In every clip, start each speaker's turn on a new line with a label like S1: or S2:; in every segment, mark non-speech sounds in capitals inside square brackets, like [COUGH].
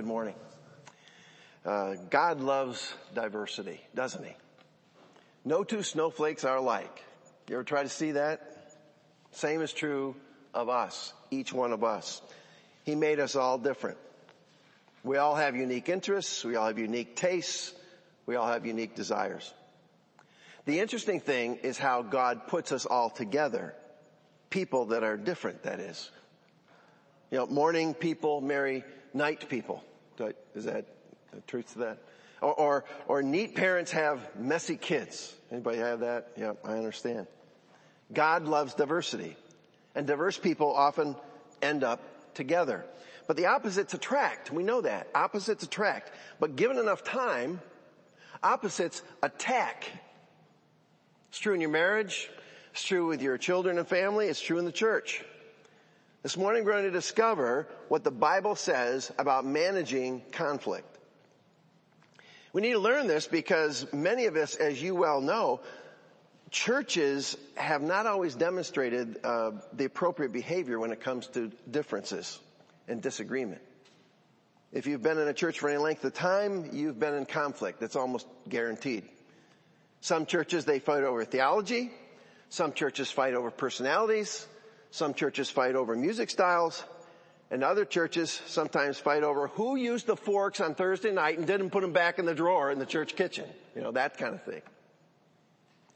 S1: Good morning. Uh, God loves diversity, doesn't he? No two snowflakes are alike. You ever try to see that? Same is true of us, each one of us. He made us all different. We all have unique interests. We all have unique tastes. We all have unique desires. The interesting thing is how God puts us all together. People that are different, that is. You know, morning people marry night people. Is that the truth to that? Or, or, or neat parents have messy kids. Anybody have that? Yeah, I understand. God loves diversity. And diverse people often end up together. But the opposites attract. We know that. Opposites attract. But given enough time, opposites attack. It's true in your marriage. It's true with your children and family. It's true in the church. This morning we're going to discover what the Bible says about managing conflict. We need to learn this because many of us, as you well know, churches have not always demonstrated uh, the appropriate behavior when it comes to differences and disagreement. If you've been in a church for any length of time, you've been in conflict. That's almost guaranteed. Some churches, they fight over theology. Some churches fight over personalities. Some churches fight over music styles. And other churches sometimes fight over who used the forks on Thursday night and didn't put them back in the drawer in the church kitchen. You know, that kind of thing.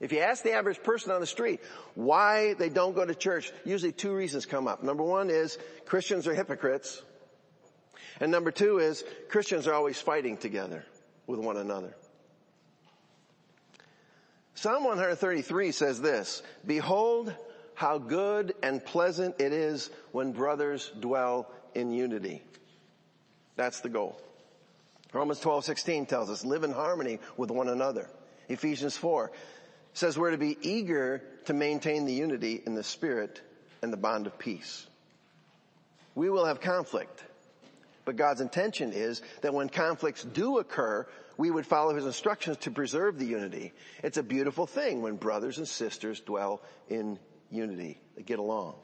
S1: If you ask the average person on the street why they don't go to church, usually two reasons come up. Number one is Christians are hypocrites. And number two is Christians are always fighting together with one another. Psalm 133 says this, Behold, how good and pleasant it is when brothers dwell in unity. That's the goal. Romans 12, 16 tells us, live in harmony with one another. Ephesians 4 says we're to be eager to maintain the unity in the spirit and the bond of peace. We will have conflict, but God's intention is that when conflicts do occur, we would follow his instructions to preserve the unity. It's a beautiful thing when brothers and sisters dwell in unity. They get along.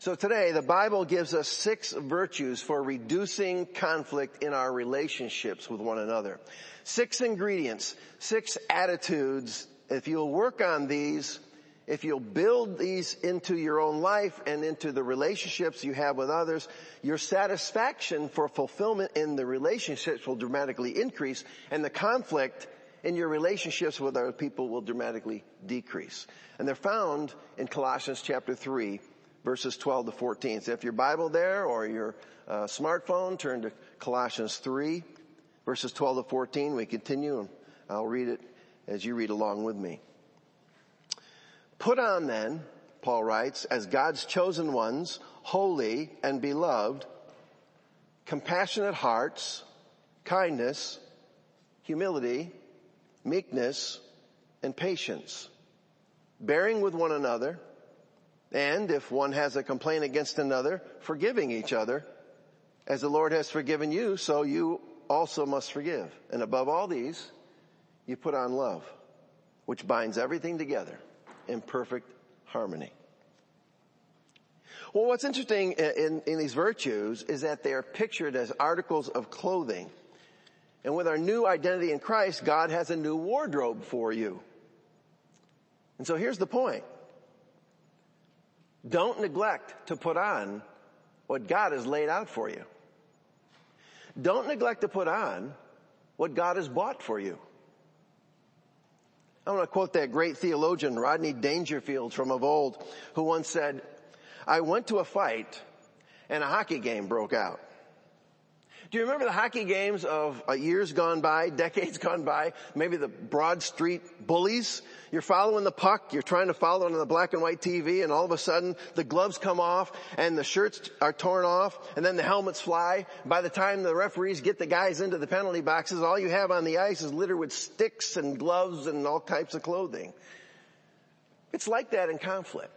S1: So today, the Bible gives us six virtues for reducing conflict in our relationships with one another. Six ingredients, six attitudes. If you'll work on these, if you'll build these into your own life and into the relationships you have with others, your satisfaction for fulfillment in the relationships will dramatically increase and the conflict in your relationships with other people will dramatically decrease. And they're found in Colossians chapter 3, verses 12 to 14. So if your Bible there or your uh, smartphone, turn to Colossians 3, verses 12 to 14. We continue and I'll read it as you read along with me. Put on then, Paul writes, as God's chosen ones, holy and beloved, compassionate hearts, kindness, humility, meekness, and patience, bearing with one another, and if one has a complaint against another, forgiving each other, as the Lord has forgiven you, so you also must forgive. And above all these, you put on love, which binds everything together in perfect harmony. Well, what's interesting in, in, these virtues is that they are pictured as articles of clothing. And with our new identity in Christ, God has a new wardrobe for you. And so here's the point. Don't neglect to put on what God has laid out for you. Don't neglect to put on what God has bought for you. I want to quote that great theologian Rodney Dangerfield from of old who once said, I went to a fight and a hockey game broke out. Do you remember the hockey games of uh, years gone by, [LAUGHS] decades gone by? Maybe the Broad Street bullies? You're following the puck, you're trying to follow it on the black and white TV, and all of a sudden the gloves come off and the shirts are torn off, and then the helmets fly. By the time the referees get the guys into the penalty boxes, all you have on the ice is littered with sticks and gloves and all types of clothing. It's like that in conflict.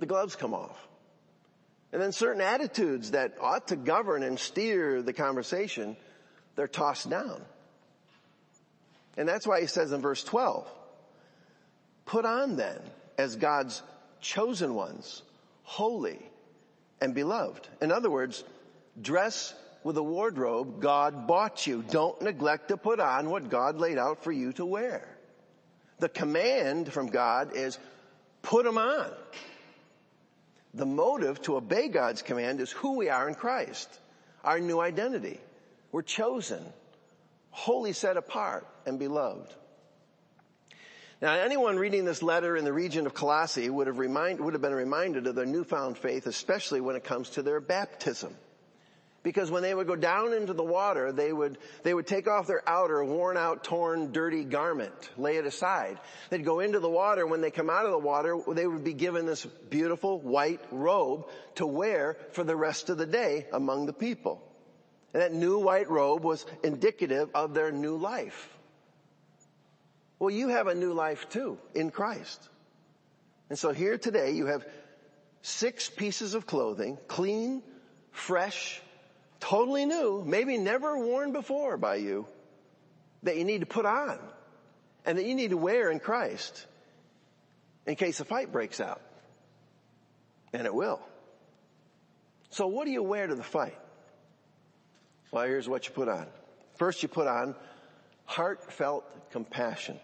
S1: The gloves come off. And then certain attitudes that ought to govern and steer the conversation, they're tossed down. And that's why he says in verse 12, put on then as God's chosen ones, holy and beloved. In other words, Dress with a wardrobe God bought you. Don't neglect to put on what God laid out for you to wear. The command from God is put them on. The motive to obey God's command is who we are in Christ, our new identity. We're chosen, holy set apart and beloved. Now anyone reading this letter in the region of Colossae would have, remind, would have been reminded of their newfound faith, especially when it comes to their baptism. Because when they would go down into the water, they would, they would take off their outer, worn out, torn, dirty garment, lay it aside. They'd go into the water. And when they come out of the water, they would be given this beautiful white robe to wear for the rest of the day among the people. And that new white robe was indicative of their new life. Well, you have a new life too in Christ. And so here today you have six pieces of clothing, clean, fresh, totally new, maybe never worn before by you, that you need to put on and that you need to wear in Christ in case a fight breaks out. And it will. So what do you wear to the fight? Well, here's what you put on. First you put on heartfelt compassion.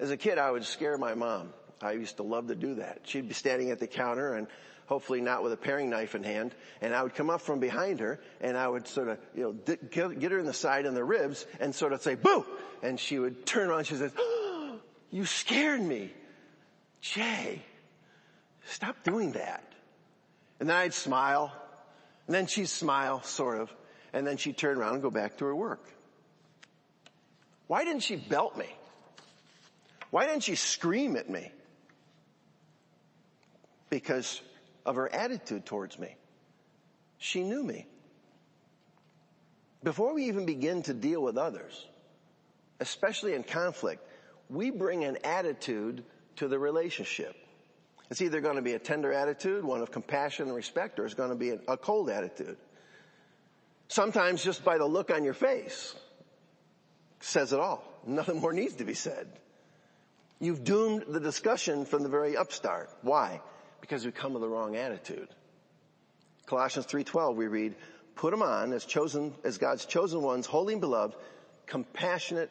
S1: As a kid, I would scare my mom. I used to love to do that. She'd be standing at the counter and hopefully not with a paring knife in hand. And I would come up from behind her and I would sort of, you know, get her in the side and the ribs and sort of say, boo! And she would turn around she says, oh, you scared me. Jay, stop doing that. And then I'd smile and then she'd smile, sort of. And then she'd turn around and go back to her work. Why didn't she belt me? Why didn't she scream at me? Because of her attitude towards me. She knew me. Before we even begin to deal with others, especially in conflict, we bring an attitude to the relationship. It's either going to be a tender attitude, one of compassion and respect, or it's going to be a cold attitude. Sometimes just by the look on your face says it all. Nothing more needs to be said. You've doomed the discussion from the very upstart. Why? Because we come with the wrong attitude. Colossians 3.12 we read, put them on as chosen, as God's chosen ones, holy and beloved, compassionate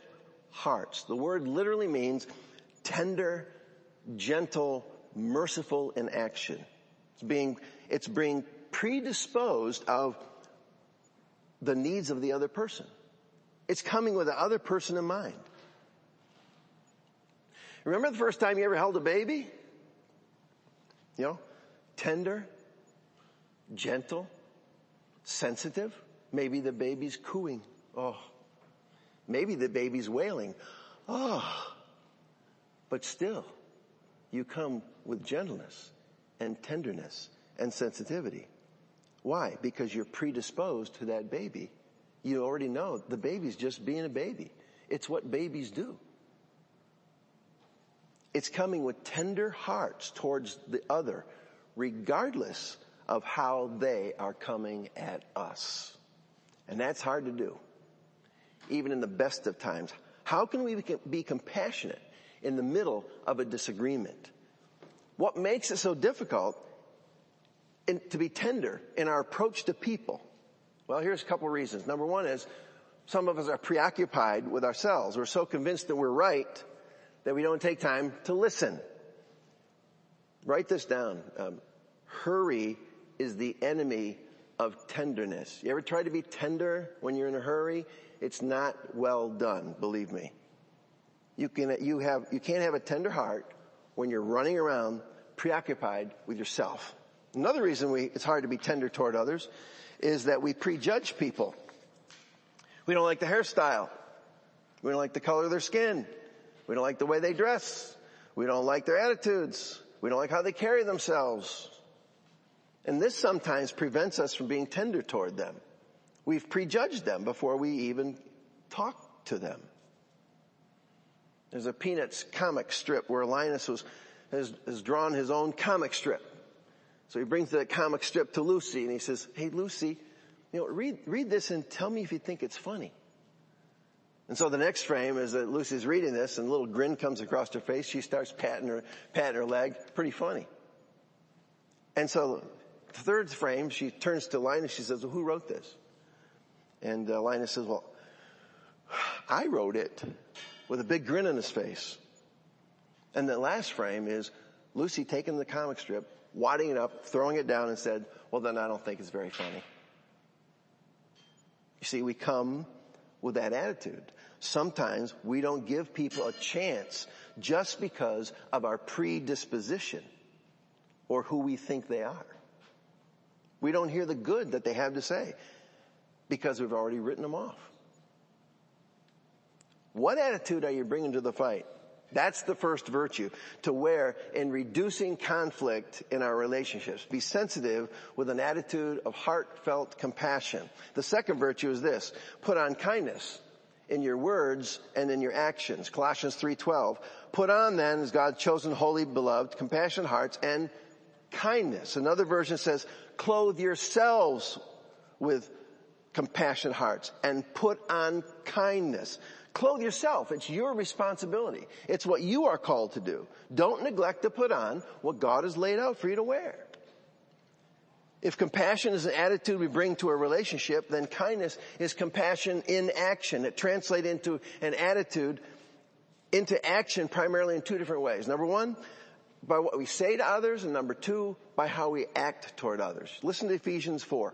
S1: hearts. The word literally means tender, gentle, merciful in action. It's being, it's being predisposed of the needs of the other person. It's coming with the other person in mind. Remember the first time you ever held a baby? You know, tender, gentle, sensitive. Maybe the baby's cooing. Oh. Maybe the baby's wailing. Oh. But still, you come with gentleness and tenderness and sensitivity. Why? Because you're predisposed to that baby. You already know the baby's just being a baby. It's what babies do. It's coming with tender hearts towards the other, regardless of how they are coming at us. And that's hard to do, even in the best of times. How can we be compassionate in the middle of a disagreement? What makes it so difficult in, to be tender in our approach to people? Well, here's a couple of reasons. Number one is some of us are preoccupied with ourselves. We're so convinced that we're right that we don't take time to listen. Write this down. Um, hurry is the enemy of tenderness. You ever try to be tender when you're in a hurry? It's not well done, believe me. You can, you have, you can't have a tender heart when you're running around preoccupied with yourself. Another reason we, it's hard to be tender toward others is that we prejudge people. We don't like the hairstyle. We don't like the color of their skin. We don't like the way they dress. We don't like their attitudes. We don't like how they carry themselves. And this sometimes prevents us from being tender toward them. We've prejudged them before we even talk to them. There's a Peanuts comic strip where Linus was, has, has drawn his own comic strip. So he brings the comic strip to Lucy and he says, Hey Lucy, you know, read, read this and tell me if you think it's funny. And so the next frame is that Lucy's reading this and a little grin comes across her face. She starts patting her, patting her leg. Pretty funny. And so The third frame, she turns to Linus, she says, well, who wrote this? And uh, Linus says, well, I wrote it with a big grin on his face. And the last frame is Lucy taking the comic strip, wadding it up, throwing it down and said, well then I don't think it's very funny. You see, we come with that attitude. Sometimes we don't give people a chance just because of our predisposition or who we think they are. We don't hear the good that they have to say because we've already written them off. What attitude are you bringing to the fight? That's the first virtue to wear in reducing conflict in our relationships, be sensitive with an attitude of heartfelt compassion. The second virtue is this, put on kindness in your words and in your actions. Colossians 3:12. Put on then as God's chosen holy beloved compassionate hearts and kindness. Another version says clothe yourselves with compassionate hearts and put on kindness. Clothe yourself. It's your responsibility. It's what you are called to do. Don't neglect to put on what God has laid out for you to wear. If compassion is an attitude we bring to a relationship, then kindness is compassion in action. It translates into an attitude into action primarily in two different ways. Number one, by what we say to others, and number two, by how we act toward others. Listen to Ephesians 4.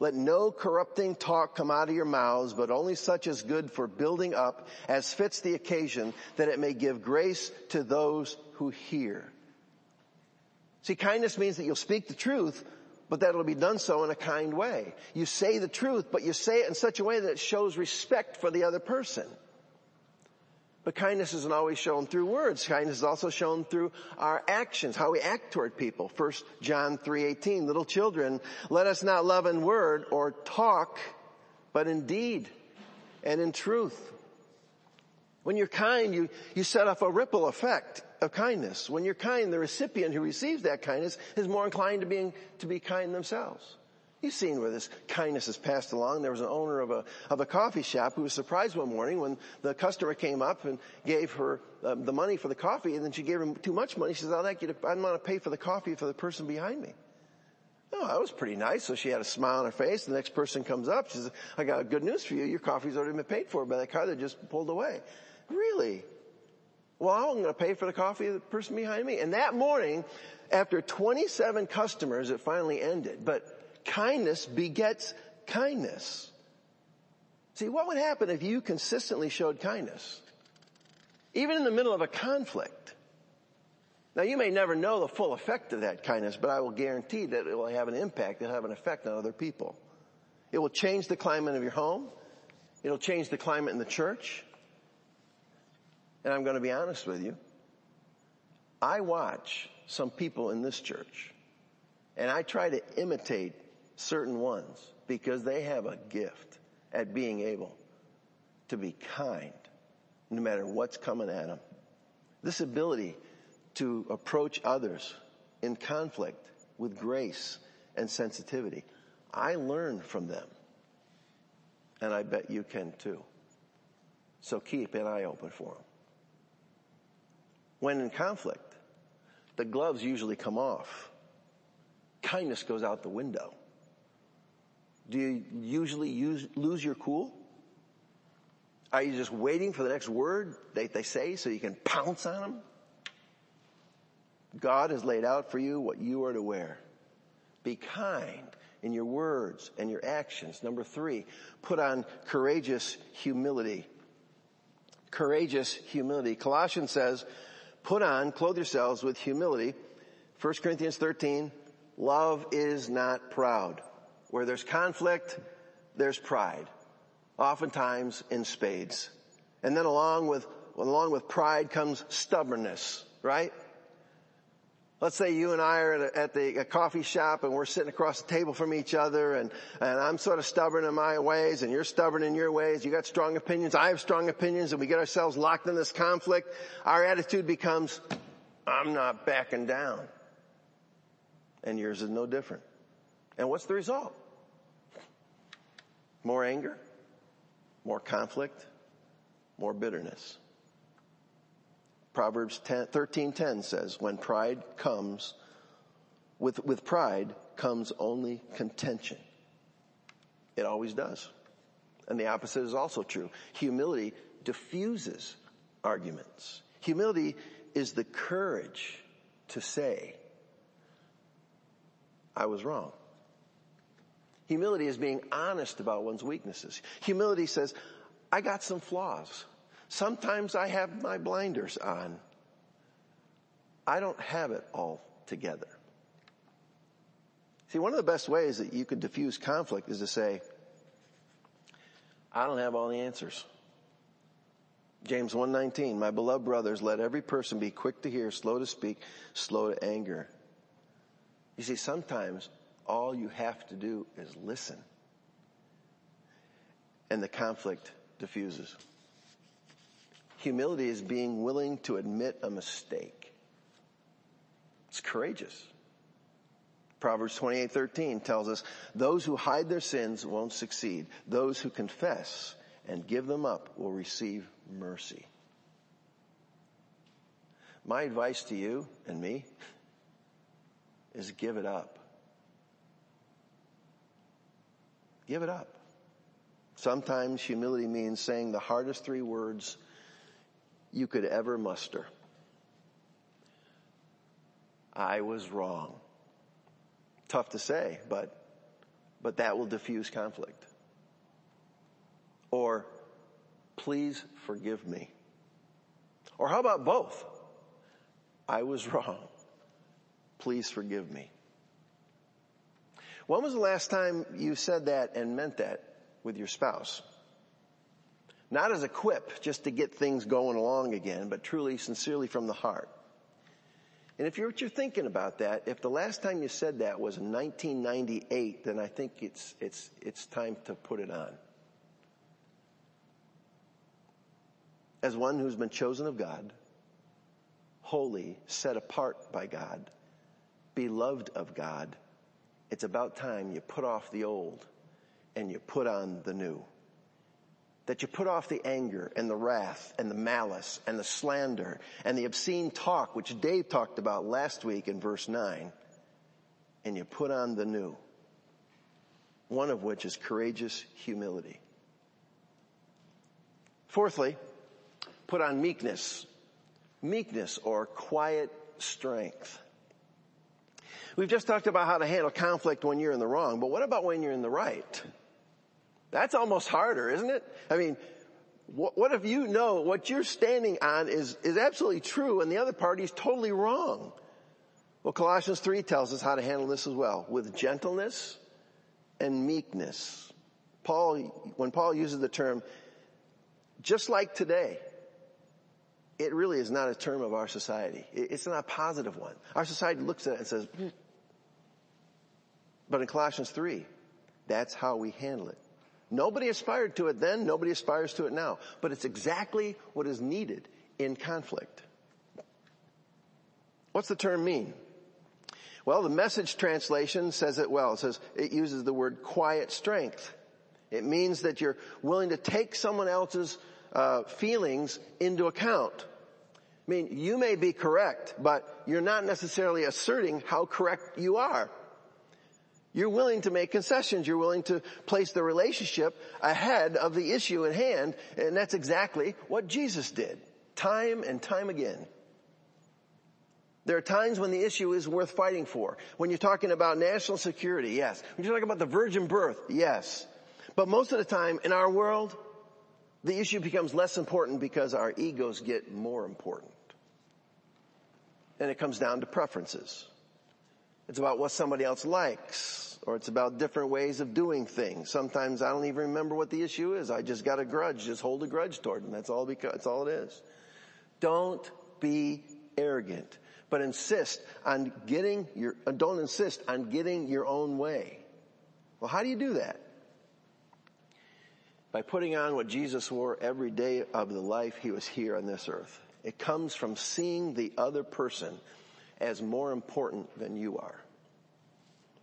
S1: Let no corrupting talk come out of your mouths, but only such as good for building up as fits the occasion that it may give grace to those who hear. See, kindness means that you'll speak the truth, but that it'll be done so in a kind way. You say the truth, but you say it in such a way that it shows respect for the other person. But kindness isn't always shown through words. Kindness is also shown through our actions, how we act toward people. 1 John 3:18, little children, let us not love in word or talk, but in deed and in truth. When you're kind, you, you set off a ripple effect of kindness. When you're kind, the recipient who receives that kindness is more inclined to being, to be kind themselves. You've seen where this kindness is passed along. There was an owner of a, of a coffee shop who was surprised one morning when the customer came up and gave her uh, the money for the coffee and then she gave him too much money. She says, I'd like you to, I want to pay for the coffee for the person behind me. Oh, that was pretty nice. So she had a smile on her face. The next person comes up. She says, I got good news for you. Your coffee's already been paid for by that car that just pulled away. Really? Well, I'm going to pay for the coffee of the person behind me. And that morning, after 27 customers, it finally ended. But kindness begets kindness. See, what would happen if you consistently showed kindness? Even in the middle of a conflict. Now you may never know the full effect of that kindness, but I will guarantee that it will have an impact, it'll have an effect on other people. It will change the climate of your home. It'll change the climate in the church. And I'm going to be honest with you. I watch some people in this church and I try to imitate certain ones because they have a gift at being able to be kind no matter what's coming at them. This ability to approach others in conflict with grace and sensitivity. I learn from them. And I bet you can too. So keep an eye open for them. When in conflict, the gloves usually come off. Kindness goes out the window. Do you usually use, lose your cool? Are you just waiting for the next word they, they say so you can pounce on them? God has laid out for you what you are to wear. Be kind in your words and your actions. Number three, put on courageous humility. Courageous humility. Colossians says, put on, clothe yourselves with humility. 1 Corinthians 13, love is not proud. Where there's conflict, there's pride. Oftentimes in spades. And then along with, along with pride comes stubbornness, right? Let's say you and I are at, a, at the coffee shop and we're sitting across the table from each other and, and I'm sort of stubborn in my ways and you're stubborn in your ways. You got strong opinions. I have strong opinions and we get ourselves locked in this conflict. Our attitude becomes, I'm not backing down. And yours is no different. And what's the result? More anger, more conflict, more bitterness. Proverbs 13:10 says, "When pride comes, With, with pride comes only contention. It always does. And the opposite is also true. Humility diffuses arguments. Humility is the courage to say, I was wrong. Humility is being honest about one's weaknesses. Humility says, I got some flaws. Sometimes I have my blinders on. I don't have it all together. See, one of the best ways that you could diffuse conflict is to say, I don't have all the answers. James 1:19 My beloved brothers let every person be quick to hear slow to speak slow to anger You see sometimes all you have to do is listen and the conflict diffuses Humility is being willing to admit a mistake It's courageous Proverbs 28:13 tells us those who hide their sins won't succeed those who confess and give them up will receive mercy. My advice to you and me is give it up. Give it up. Sometimes humility means saying the hardest three words you could ever muster. I was wrong. Tough to say, but, but that will diffuse conflict. Or, please forgive me. Or how about both? I was wrong. Please forgive me. When was the last time you said that and meant that with your spouse? Not as a quip, just to get things going along again, but truly, sincerely from the heart. And if you're, you're thinking about that, if the last time you said that was in 1998, then I think it's, it's, it's time to put it on. as one who's been chosen of God, holy, set apart by God, beloved of God, it's about time you put off the old and you put on the new. That you put off the anger and the wrath and the malice and the slander and the obscene talk, which Dave talked about last week in verse 9, and you put on the new. One of which is courageous humility. Fourthly, put on meekness. Meekness or quiet strength. We've just talked about how to handle conflict when you're in the wrong, but what about when you're in the right? That's almost harder, isn't it? I mean, what, what if you know what you're standing on is, is absolutely true and the other party is totally wrong? Well, Colossians 3 tells us how to handle this as well, with gentleness and meekness. Paul, when Paul uses the term, just like today, it really is not a term of our society. It's not a positive one. Our society looks at it and says, hmm. but in Colossians 3, that's how we handle it. Nobody aspired to it then, nobody aspires to it now, but it's exactly what is needed in conflict. What's the term mean? Well, the message translation says it well. It says, it uses the word quiet strength. It means that you're willing to take someone else's uh, feelings into account. I mean, you may be correct, but you're not necessarily asserting how correct you are. You're willing to make concessions. You're willing to place the relationship ahead of the issue at hand. And that's exactly what Jesus did. Time and time again. There are times when the issue is worth fighting for. When you're talking about national security, yes. When you're talking about the virgin birth, yes. But most of the time in our world, the issue becomes less important because our egos get more important. And it comes down to preferences. It's about what somebody else likes, or it's about different ways of doing things. Sometimes I don't even remember what the issue is. I just got a grudge, just hold a grudge toward them. That's all because, that's all it is. Don't be arrogant, but insist on getting your, uh, don't insist on getting your own way. Well, how do you do that? by putting on what Jesus wore every day of the life he was here on this earth. It comes from seeing the other person as more important than you are.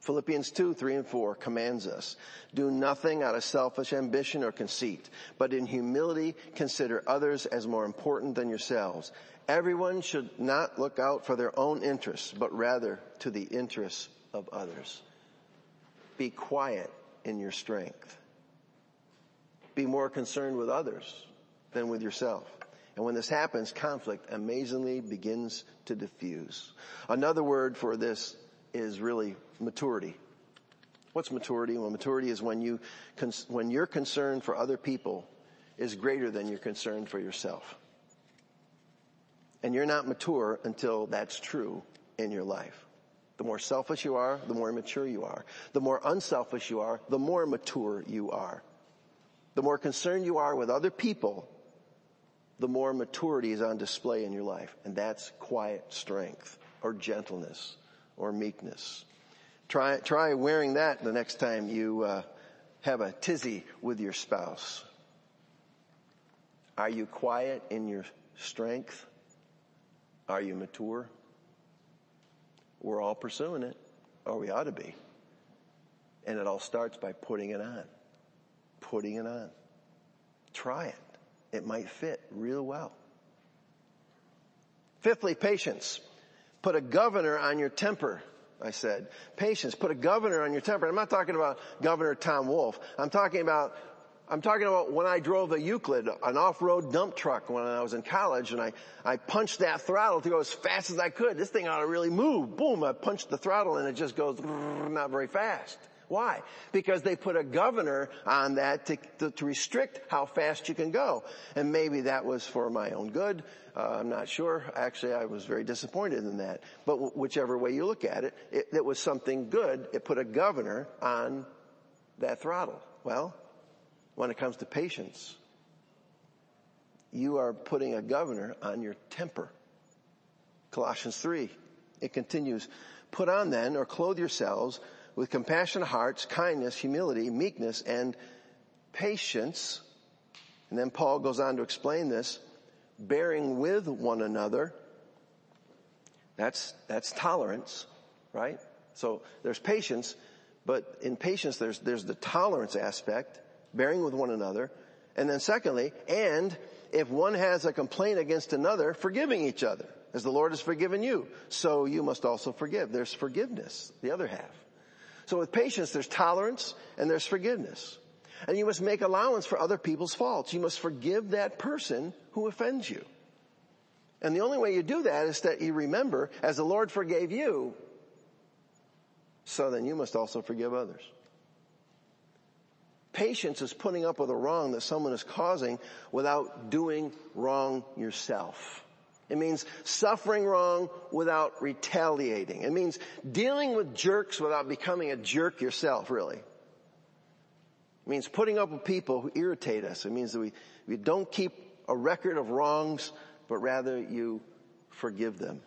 S1: Philippians 2, 3 and 4 commands us, do nothing out of selfish ambition or conceit, but in humility consider others as more important than yourselves. Everyone should not look out for their own interests, but rather to the interests of others. Be quiet in your strength. Be more concerned with others than with yourself. And when this happens, conflict amazingly begins to diffuse. Another word for this is really maturity. What's maturity? Well, maturity is when you, when your concern for other people is greater than your concern for yourself. And you're not mature until that's true in your life. The more selfish you are, the more immature you are. The more unselfish you are, the more mature you are. The more concerned you are with other people, the more maturity is on display in your life. And that's quiet strength or gentleness or meekness. Try, try wearing that the next time you uh, have a tizzy with your spouse. Are you quiet in your strength? Are you mature? We're all pursuing it, or we ought to be. And it all starts by putting it on. Putting it on. Try it. It might fit real well. Fifthly, patience. Put a governor on your temper. I said, patience, put a governor on your temper. I'm not talking about Governor Tom Wolf. I'm talking about I'm talking about when I drove a Euclid, an off-road dump truck when I was in college and I, I punched that throttle to go as fast as I could. This thing ought to really move. Boom, I punched the throttle and it just goes not very fast. Why? Because they put a governor on that to, to, to restrict how fast you can go. And maybe that was for my own good. Uh, I'm not sure. Actually, I was very disappointed in that. But w- whichever way you look at it, it, it was something good. It put a governor on that throttle. Well, when it comes to patience, you are putting a governor on your temper. Colossians 3, it continues, put on then or clothe yourselves with compassionate hearts, kindness, humility, meekness, and patience. And then Paul goes on to explain this, bearing with one another. That's, that's tolerance, right? So there's patience, but in patience there's, there's the tolerance aspect bearing with one another. And then secondly, and if one has a complaint against another, forgiving each other, as the Lord has forgiven you, so you must also forgive. There's forgiveness, the other half. So with patience, there's tolerance and there's forgiveness. And you must make allowance for other people's faults. You must forgive that person who offends you. And the only way you do that is that you remember, as the Lord forgave you, so then you must also forgive others. Patience is putting up with a wrong that someone is causing without doing wrong yourself. It means suffering wrong without retaliating. It means dealing with jerks without becoming a jerk yourself, really. It means putting up with people who irritate us. It means that we, we don't keep a record of wrongs, but rather you forgive them.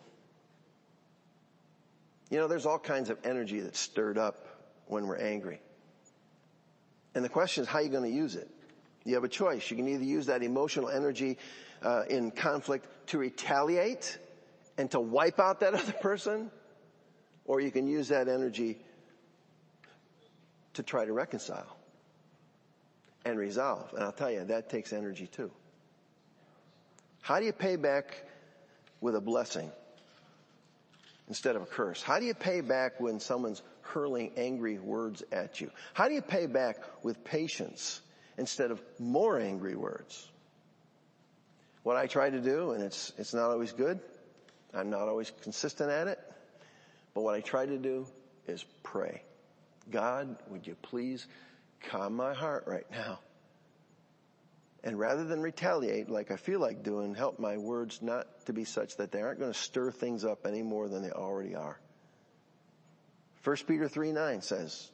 S1: You know, there's all kinds of energy that's stirred up when we're angry. And the question is, how are you going to use it? You have a choice. You can either use that emotional energy uh, in conflict to retaliate and to wipe out that [LAUGHS] other person, or you can use that energy to try to reconcile and resolve. And I'll tell you, that takes energy too. How do you pay back with a blessing instead of a curse? How do you pay back when someone's hurling angry words at you? How do you pay back with patience instead of more angry words? What I try to do, and it's, it's not always good. I'm not always consistent at it. But what I try to do is pray. God, would you please calm my heart right now? And rather than retaliate like I feel like doing, help my words not to be such that they aren't going to stir things up any more than they already are. 1 Peter 3 9 says,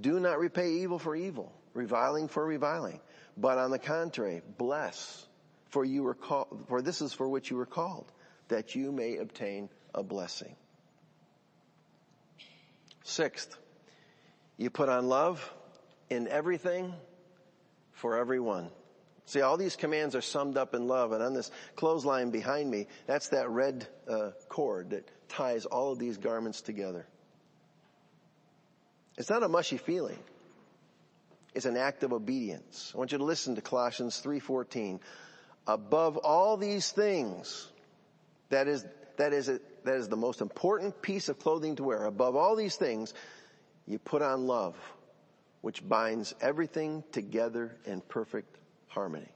S1: do not repay evil for evil, reviling for reviling, but on the contrary, bless, for you were called, for this is for which you were called, that you may obtain a blessing. Sixth, you put on love in everything for everyone. See, all these commands are summed up in love, and on this clothesline behind me, that's that red uh, cord that ties all of these garments together. It's not a mushy feeling. It's an act of obedience. I want you to listen to Colossians 3:14. Above all these things, that is that is that is the most important piece of clothing to wear. Above all these things, you put on love, which binds everything together in perfect harmony.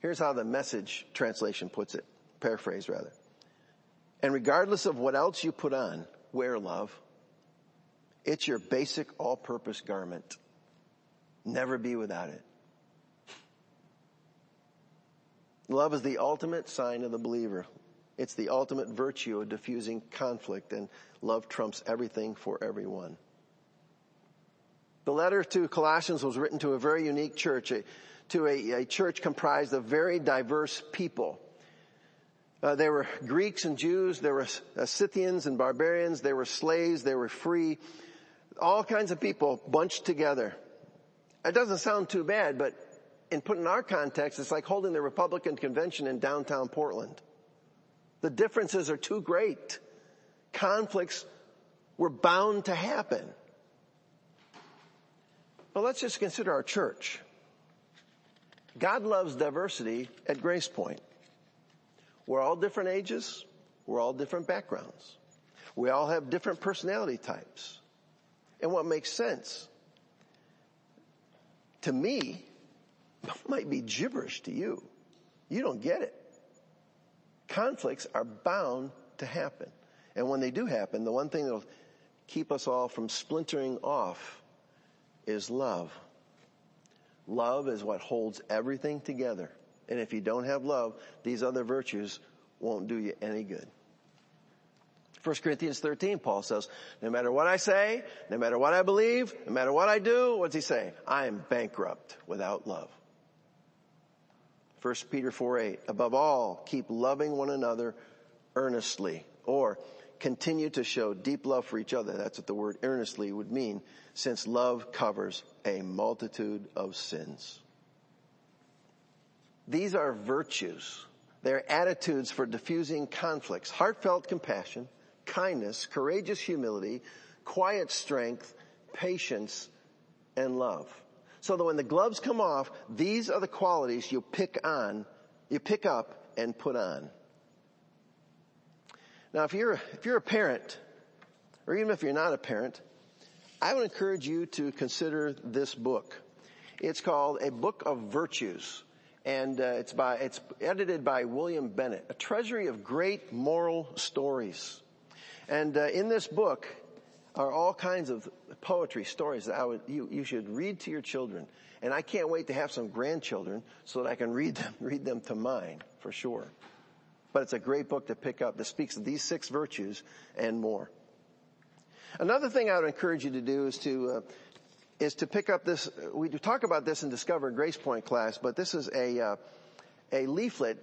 S1: Here's how the message translation puts it, paraphrase rather. And regardless of what else you put on, wear love. It's your basic all-purpose garment. Never be without it. Love is the ultimate sign of the believer. It's the ultimate virtue of diffusing conflict and love trumps everything for everyone. The letter to Colossians was written to a very unique church, a, to a, a, church comprised of very diverse people. Uh, there were Greeks and Jews, there were Scythians and barbarians, there were slaves, there were free, all kinds of people bunched together. It doesn't sound too bad, but in put in our context, it's like holding the Republican convention in downtown Portland. The differences are too great. Conflicts were bound to happen. But let's just consider our church. God loves diversity at Grace Point. We're all different ages. We're all different backgrounds. We all have different personality types. And what makes sense to me might be gibberish to you. You don't get it. Conflicts are bound to happen. And when they do happen, the one thing that'll keep us all from splintering off is love. Love is what holds everything together. And if you don't have love, these other virtues won't do you any good. 1 Corinthians 13, Paul says, no matter what I say, no matter what I believe, no matter what I do, what's he say? I am bankrupt without love. 1 Peter 4, 8, above all, keep loving one another earnestly or continue to show deep love for each other. That's what the word earnestly would mean since love covers a multitude of sins. These are virtues. They're attitudes for diffusing conflicts, heartfelt compassion, kindness, courageous humility, quiet strength, patience, and love. So that when the gloves come off, these are the qualities you pick on, you pick up and put on. Now if you're, if you're a parent, or even if you're not a parent, I would encourage you to consider this book. It's called A Book of Virtues and uh, it's by it's edited by William Bennett, a treasury of great moral stories. And uh, in this book are all kinds of poetry stories that I would, you, you should read to your children. And I can't wait to have some grandchildren so that I can read them, read them to mine for sure. But it's a great book to pick up that speaks of these six virtues and more. Another thing I would encourage you to do is to, uh, is to pick up this, we talk about this in Discover Grace Point class, but this is a, uh, a leaflet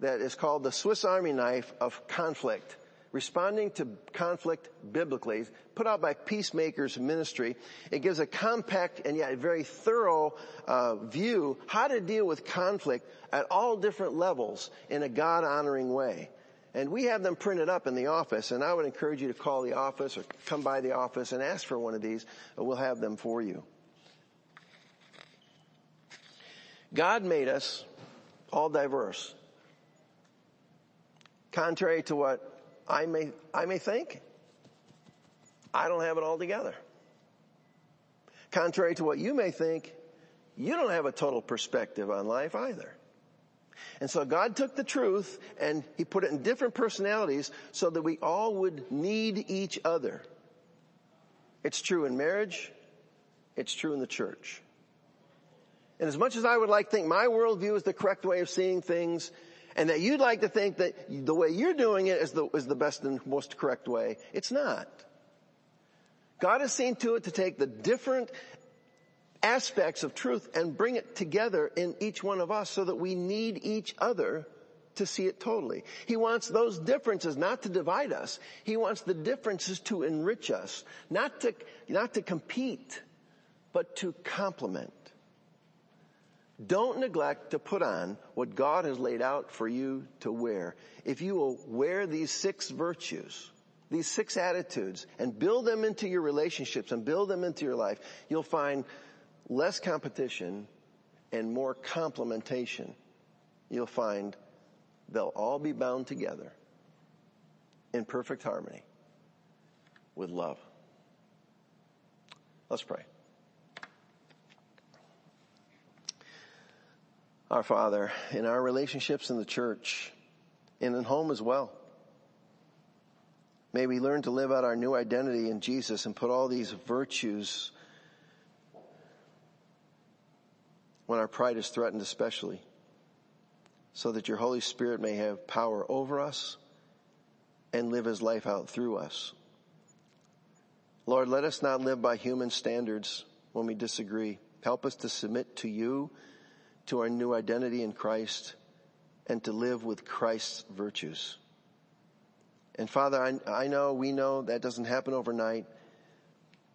S1: that is called the Swiss Army Knife of Conflict responding to conflict biblically, put out by Peacemakers Ministry. It gives a compact and yet very thorough uh, view how to deal with conflict at all different levels in a God-honoring way. And we have them printed up in the office, and I would encourage you to call the office or come by the office and ask for one of these, and we'll have them for you. God made us all diverse. Contrary to what I may, I may think I don't have it all together. Contrary to what you may think, you don't have a total perspective on life either. And so God took the truth and He put it in different personalities so that we all would need each other. It's true in marriage. It's true in the church. And as much as I would like to think my worldview is the correct way of seeing things, and that you'd like to think that the way you're doing it is the, is the best and most correct way. It's not. God has seen to it to take the different aspects of truth and bring it together in each one of us so that we need each other to see it totally. He wants those differences not to divide us. He wants the differences to enrich us, not to, not to compete, but to complement. Don't neglect to put on what God has laid out for you to wear. If you will wear these six virtues, these six attitudes, and build them into your relationships and build them into your life, you'll find less competition and more complementation. You'll find they'll all be bound together in perfect harmony with love. Let's pray. Our Father, in our relationships in the church and in home as well, may we learn to live out our new identity in Jesus and put all these virtues when our pride is threatened especially, so that your Holy Spirit may have power over us and live his life out through us. Lord, let us not live by human standards when we disagree. Help us to submit to you, to our new identity in Christ, and to live with Christ's virtues. And Father, I, I know, we know that doesn't happen overnight,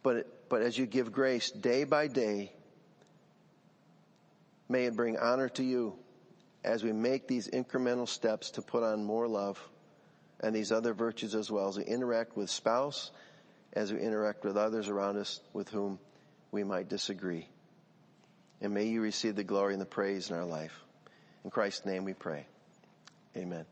S1: but, but as you give grace day by day, May it bring honor to you as we make these incremental steps to put on more love and these other virtues as well as we interact with spouse, as we interact with others around us with whom we might disagree. And may you receive the glory and the praise in our life. In Christ's name we pray. Amen.